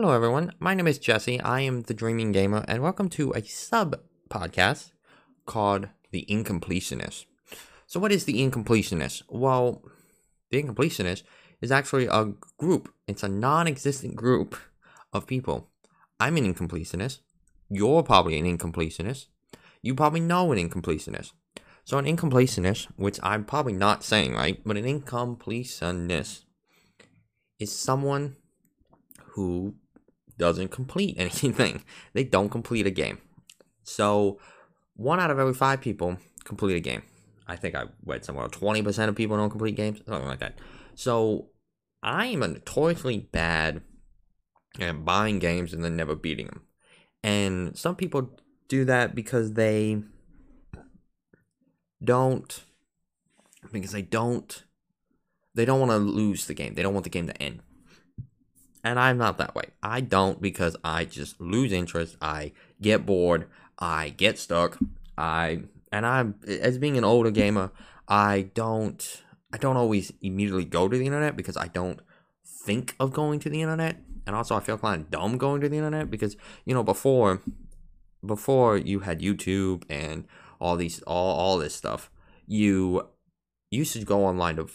Hello, everyone. My name is Jesse. I am the Dreaming Gamer, and welcome to a sub podcast called The Incompletionist. So, what is The Incompletionist? Well, The Incompletionist is actually a group, it's a non existent group of people. I'm an incompletionist. You're probably an incompletionist. You probably know an incompletionist. So, an incompletionist, which I'm probably not saying right, but an incompletionist is someone who doesn't complete anything. They don't complete a game. So, one out of every five people complete a game. I think I read somewhere 20% of people don't complete games, something like that. So, I am a notoriously bad at buying games and then never beating them. And some people do that because they don't because they don't they don't want to lose the game. They don't want the game to end. And I'm not that way. I don't because I just lose interest. I get bored. I get stuck. I and I'm as being an older gamer, I don't I don't always immediately go to the internet because I don't think of going to the internet. And also I feel kind of dumb going to the internet because, you know, before before you had YouTube and all these all all this stuff, you used to go online to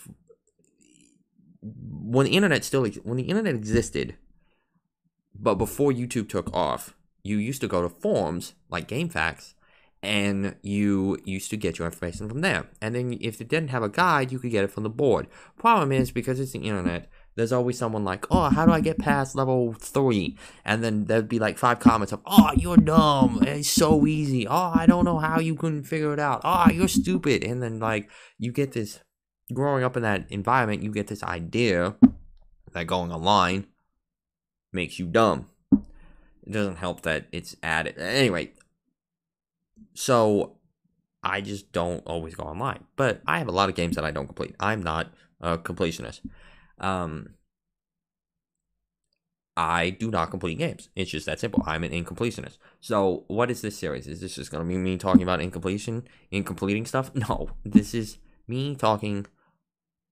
when the internet still when the internet existed, but before YouTube took off, you used to go to forums like GameFAQs, and you used to get your information from there. And then if it didn't have a guide, you could get it from the board. Problem is because it's the internet, there's always someone like, "Oh, how do I get past level three? And then there'd be like five comments of, "Oh, you're dumb. It's so easy. Oh, I don't know how you couldn't figure it out. Oh, you're stupid." And then like you get this growing up in that environment, you get this idea that going online makes you dumb. It doesn't help that it's added. Anyway, so I just don't always go online. But I have a lot of games that I don't complete. I'm not a completionist. Um, I do not complete games. It's just that simple. I'm an incompletionist. So, what is this series? Is this just going to be me talking about incompletion, incompleting stuff? No, this is me talking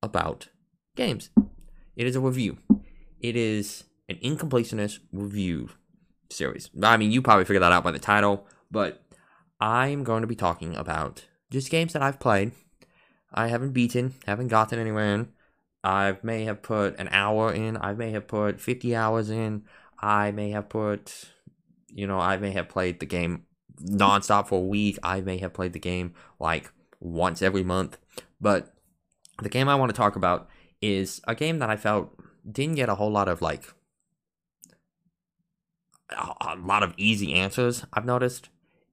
about games. It is a review. It is an incompleteness review series. I mean, you probably figured that out by the title, but I'm going to be talking about just games that I've played. I haven't beaten, haven't gotten anywhere in. I may have put an hour in. I may have put 50 hours in. I may have put, you know, I may have played the game nonstop for a week. I may have played the game like once every month. But the game I want to talk about is a game that I felt didn't get a whole lot of like a lot of easy answers. I've noticed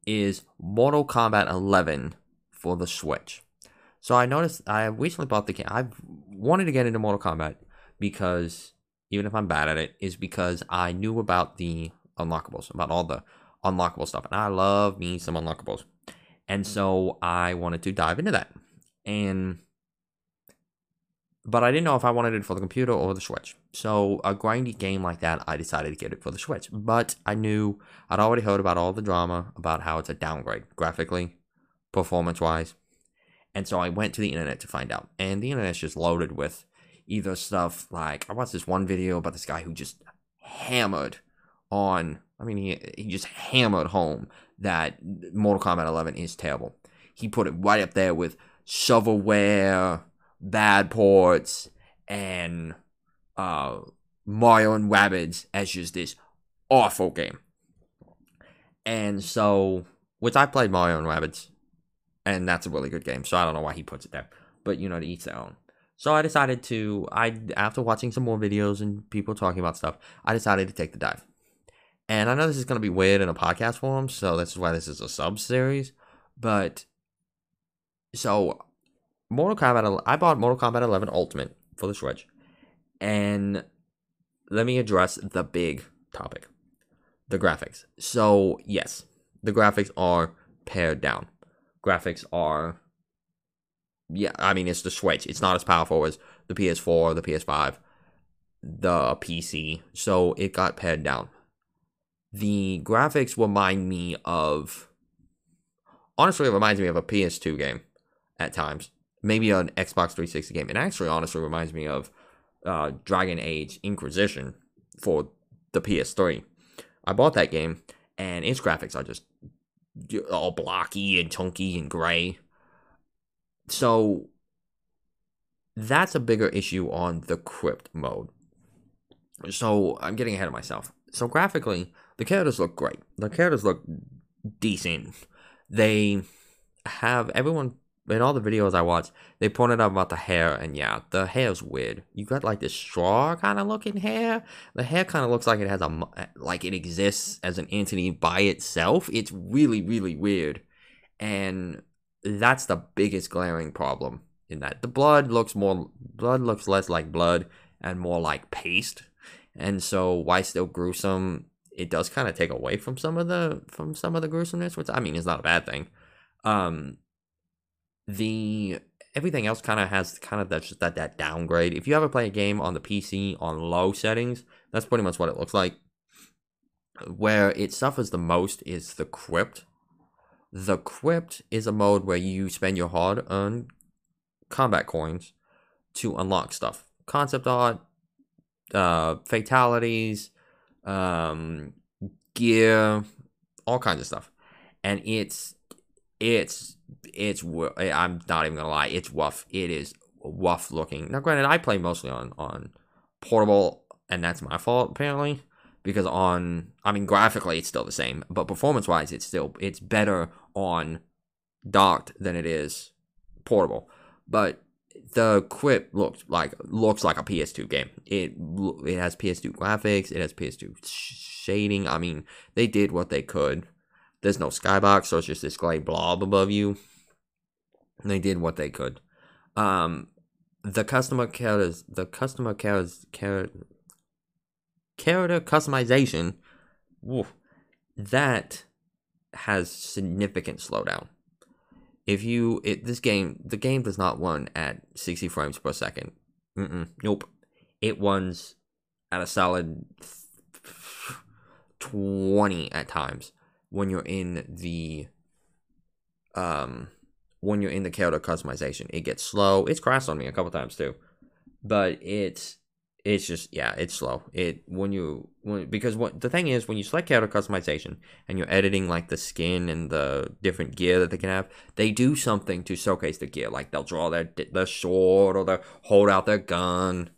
is Mortal Kombat 11 for the Switch. So I noticed I recently bought the game. I've wanted to get into Mortal Kombat because even if I'm bad at it, is because I knew about the unlockables, about all the unlockable stuff, and I love me some unlockables, and mm. so I wanted to dive into that. And but I didn't know if I wanted it for the computer or the Switch. So a grindy game like that, I decided to get it for the Switch. But I knew I'd already heard about all the drama about how it's a downgrade graphically, performance wise. And so I went to the internet to find out. And the internet's just loaded with either stuff like I watched this one video about this guy who just hammered on I mean he he just hammered home that Mortal Kombat 11 is terrible. He put it right up there with shovelware bad ports and uh, Mario and Rabbids as just this awful game. And so, which I played Mario and Rabbids, and that's a really good game. So I don't know why he puts it there, but you know, to each their own. So I decided to, I after watching some more videos and people talking about stuff, I decided to take the dive. And I know this is going to be weird in a podcast form, so this is why this is a sub series. But so Mortal Kombat. I bought Mortal Kombat 11 Ultimate for the Switch, and let me address the big topic: the graphics. So yes, the graphics are pared down. Graphics are, yeah. I mean, it's the Switch. It's not as powerful as the PS4, the PS5, the PC. So it got pared down. The graphics remind me of. Honestly, it reminds me of a PS2 game at times maybe an Xbox 360 game. It actually honestly reminds me of uh, Dragon Age Inquisition for the PS3. I bought that game, and its graphics are just all blocky and chunky and gray. So that's a bigger issue on the crypt mode. So I'm getting ahead of myself. So graphically, the characters look great. The characters look decent. They have everyone in all the videos I watched, they pointed out about the hair, and yeah, the hair's weird. You got like this straw kind of looking hair. The hair kind of looks like it has a like it exists as an entity by itself. It's really really weird, and that's the biggest glaring problem in that the blood looks more blood looks less like blood and more like paste, and so why still gruesome? It does kind of take away from some of the from some of the gruesomeness, which I mean is not a bad thing. Um, the everything else kind of has kind of that just that that downgrade. If you ever play a game on the PC on low settings, that's pretty much what it looks like. Where it suffers the most is the crypt. The crypt is a mode where you spend your hard-earned combat coins to unlock stuff, concept art, uh, fatalities, um, gear, all kinds of stuff, and it's it's it's eh, I'm not even gonna lie, it's rough. It is rough looking. Now, granted, I play mostly on on portable, and that's my fault apparently because on I mean graphically it's still the same, but performance wise it's still it's better on docked than it is portable. But the crypt looks like looks like a PS2 game. It it has PS2 graphics, it has PS2 shading. I mean, they did what they could there's no skybox, so it's just this gray blob above you. And they did what they could. Um, the customer characters, the customer characters, character, character customization, that has significant slowdown. If you, it, this game, the game does not run at 60 frames per 2nd nope. It runs at a solid 20 at times when you're in the um when you're in the character customization. It gets slow. It's crashed on me a couple times too. But it's it's just yeah, it's slow. It when you when because what the thing is when you select character customization and you're editing like the skin and the different gear that they can have, they do something to showcase the gear. Like they'll draw their their sword or they'll hold out their gun.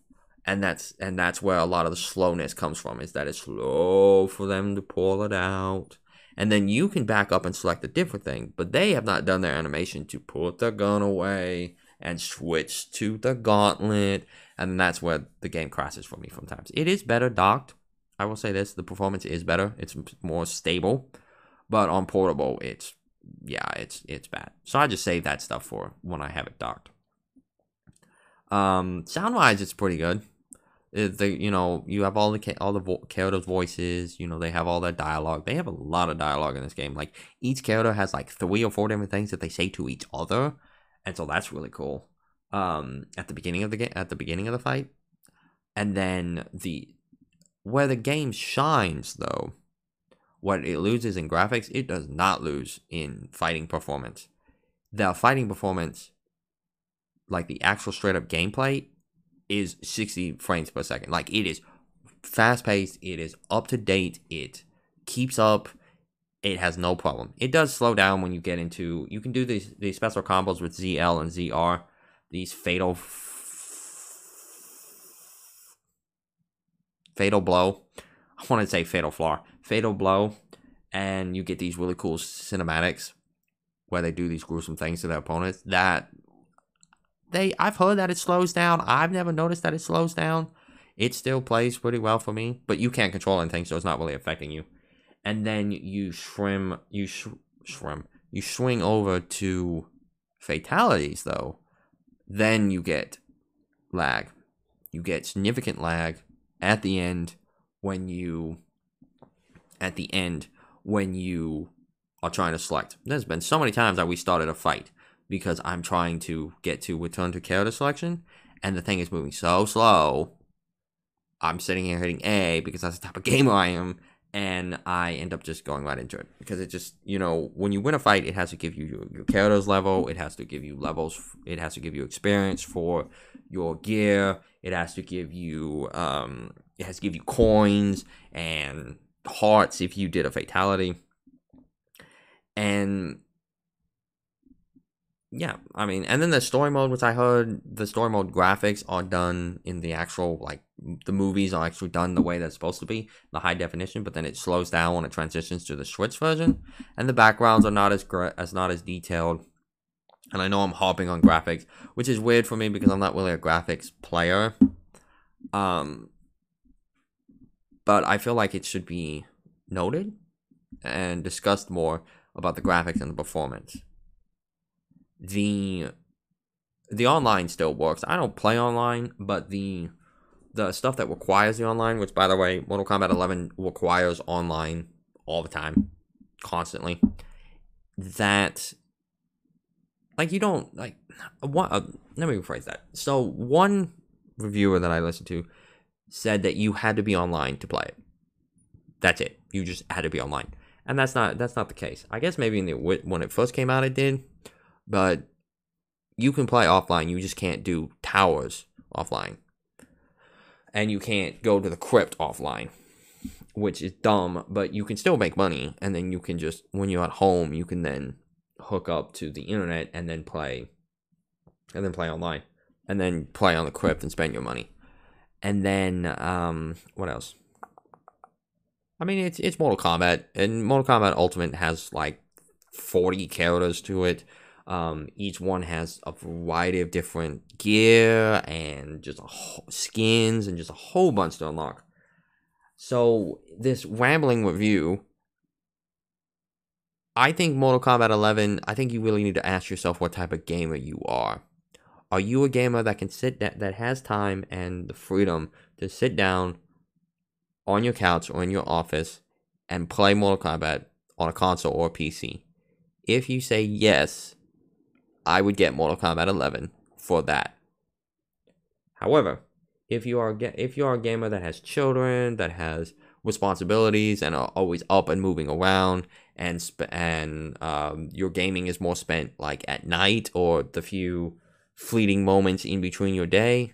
And that's and that's where a lot of the slowness comes from is that it's slow for them to pull it out and then you can back up and select a different thing. But they have not done their animation to put the gun away and switch to the gauntlet, and that's where the game crashes for me sometimes. It is better docked. I will say this: the performance is better. It's more stable, but on portable, it's yeah, it's it's bad. So I just save that stuff for when I have it docked. Um, sound wise, it's pretty good the you know you have all the all the vo- characters' voices. You know they have all that dialogue. They have a lot of dialogue in this game. Like each character has like three or four different things that they say to each other, and so that's really cool. Um, at the beginning of the game, at the beginning of the fight, and then the where the game shines though, what it loses in graphics, it does not lose in fighting performance. The fighting performance, like the actual straight up gameplay, is 60 frames per second. Like it is fast paced, it is up to date, it keeps up, it has no problem. It does slow down when you get into you can do these these special combos with ZL and ZR, these fatal fatal blow. I want to say fatal flaw, fatal blow, and you get these really cool cinematics where they do these gruesome things to their opponents. That they I've heard that it slows down. I've never noticed that it slows down. It still plays pretty well for me, but you can't control anything, so it's not really affecting you. And then you shrim, you sh- shrim, you swing over to fatalities though. Then you get lag. You get significant lag at the end when you at the end when you are trying to select. There's been so many times that we started a fight because I'm trying to get to return to character selection, and the thing is moving so slow. I'm sitting here hitting A because that's the type of gamer I am, and I end up just going right into it because it just you know when you win a fight, it has to give you your, your character's level, it has to give you levels, it has to give you experience for your gear, it has to give you um, it has to give you coins and hearts if you did a fatality. And yeah, I mean, and then the story mode, which I heard the story mode graphics are done in the actual like the movies are actually done the way that's supposed to be, the high definition, but then it slows down when it transitions to the Switch version, and the backgrounds are not as gra- as not as detailed. And I know I'm hopping on graphics, which is weird for me because I'm not really a graphics player. Um, but I feel like it should be noted and discussed more about the graphics and the performance the the online still works. I don't play online, but the the stuff that requires the online, which by the way, Mortal Kombat 11 requires online all the time, constantly. That like you don't like what uh, let me rephrase that. So one reviewer that I listened to said that you had to be online to play it. That's it. You just had to be online. And that's not that's not the case. I guess maybe in the when it first came out it did, but you can play offline. You just can't do towers offline. And you can't go to the crypt offline, which is dumb, but you can still make money. And then you can just, when you're at home, you can then hook up to the internet and then play, and then play online, and then play on the crypt and spend your money. And then, um, what else? I mean, it's it's Mortal Kombat, and Mortal Kombat Ultimate has like 40 characters to it. Um, each one has a variety of different gear and just skins and just a whole bunch to unlock. So this rambling review, I think Mortal Kombat 11. I think you really need to ask yourself what type of gamer you are. Are you a gamer that can sit that that has time and the freedom to sit down on your couch or in your office and play Mortal Kombat on a console or a PC? If you say yes, I would get Mortal Kombat 11 for that. However, if you are if you are a gamer that has children, that has responsibilities, and are always up and moving around, and and um, your gaming is more spent like at night or the few fleeting moments in between your day,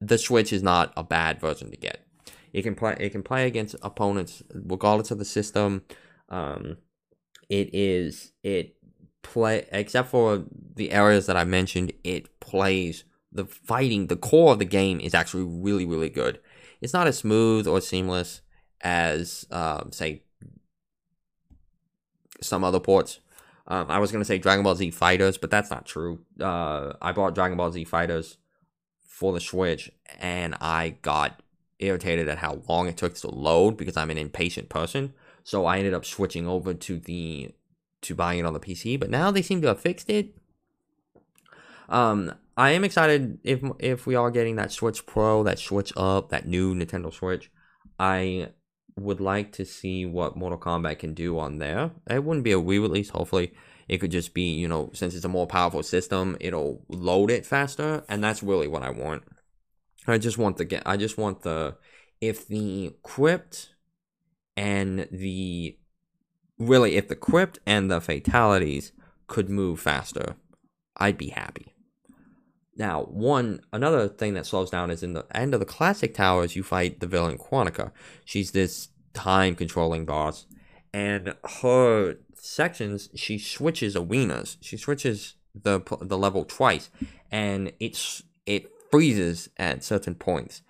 the Switch is not a bad version to get. It can play it can play against opponents regardless of the system. Um, it is it play except for the areas that I mentioned, it plays the fighting, the core of the game is actually really, really good. It's not as smooth or seamless as, um, say, some other ports. Um, I was gonna say Dragon Ball Z Fighters, but that's not true. Uh, I bought Dragon Ball Z Fighters for the Switch, and I got irritated at how long it took to load because I'm an impatient person. So I ended up switching over to the to buying it on the PC, but now they seem to have fixed it. Um, I am excited if if we are getting that Switch Pro, that Switch Up, that new Nintendo Switch. I would like to see what Mortal Kombat can do on there. It wouldn't be a Wii release. Hopefully, it could just be you know since it's a more powerful system, it'll load it faster, and that's really what I want. I just want the get. I just want the if the crypt and the really, if the crypt and the fatalities could move faster, I'd be happy. Now, one another thing that slows down is in the end of the classic towers, you fight the villain Kronika. She's this time controlling boss, and her sections she switches arenas. She switches the the level twice, and it's it freezes at certain points.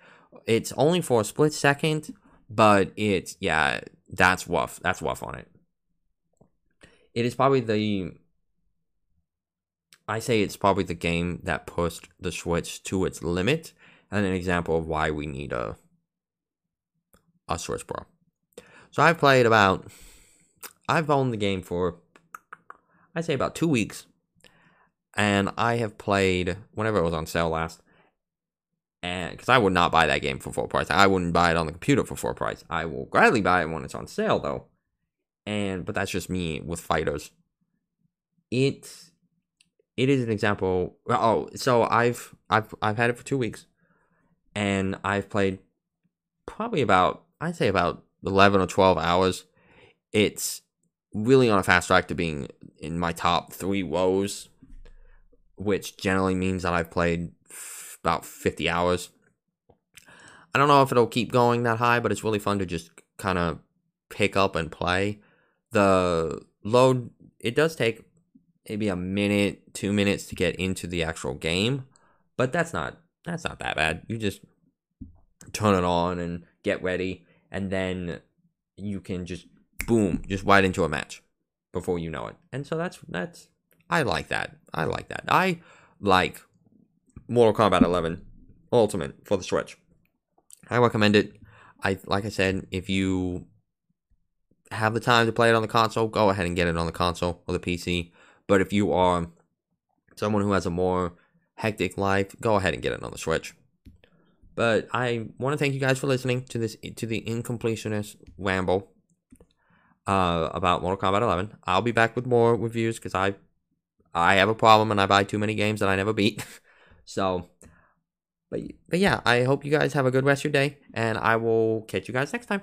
It's only for a split second, but it's yeah, that's rough. That's rough on it it is probably the I say it's probably the game that pushed the Switch to its limit and an example of why we need a a Switch Pro. So I've played about I've owned the game for I'd say about two weeks. And I have played whenever it was on sale last. And because I would not buy that game for full price. I wouldn't buy it on the computer for full price. I will gladly buy it when it's on sale though and but that's just me with fighters. It it is an example. Oh, so I've I've I've had it for two weeks, and I've played probably about I'd say about eleven or twelve hours. It's really on a fast track to being in my top three woes, which generally means that I've played f- about fifty hours. I don't know if it'll keep going that high, but it's really fun to just kind of pick up and play. The load it does take maybe a minute, two minutes to get into the actual game, but that's not that's not that bad. You just turn it on and get ready, and then you can just boom, just right into a match before you know it. And so that's that's I like that. I like that. I like Mortal Kombat 11 Ultimate for the Switch. I recommend it. I like I said, if you have the time to play it on the console, go ahead and get it on the console or the PC. But if you are someone who has a more hectic life, go ahead and get it on the Switch. But I want to thank you guys for listening to this to the incompletionist ramble uh, about Mortal Kombat 11. I'll be back with more reviews because I I have a problem and I buy too many games that I never beat. so, but but yeah, I hope you guys have a good rest of your day, and I will catch you guys next time.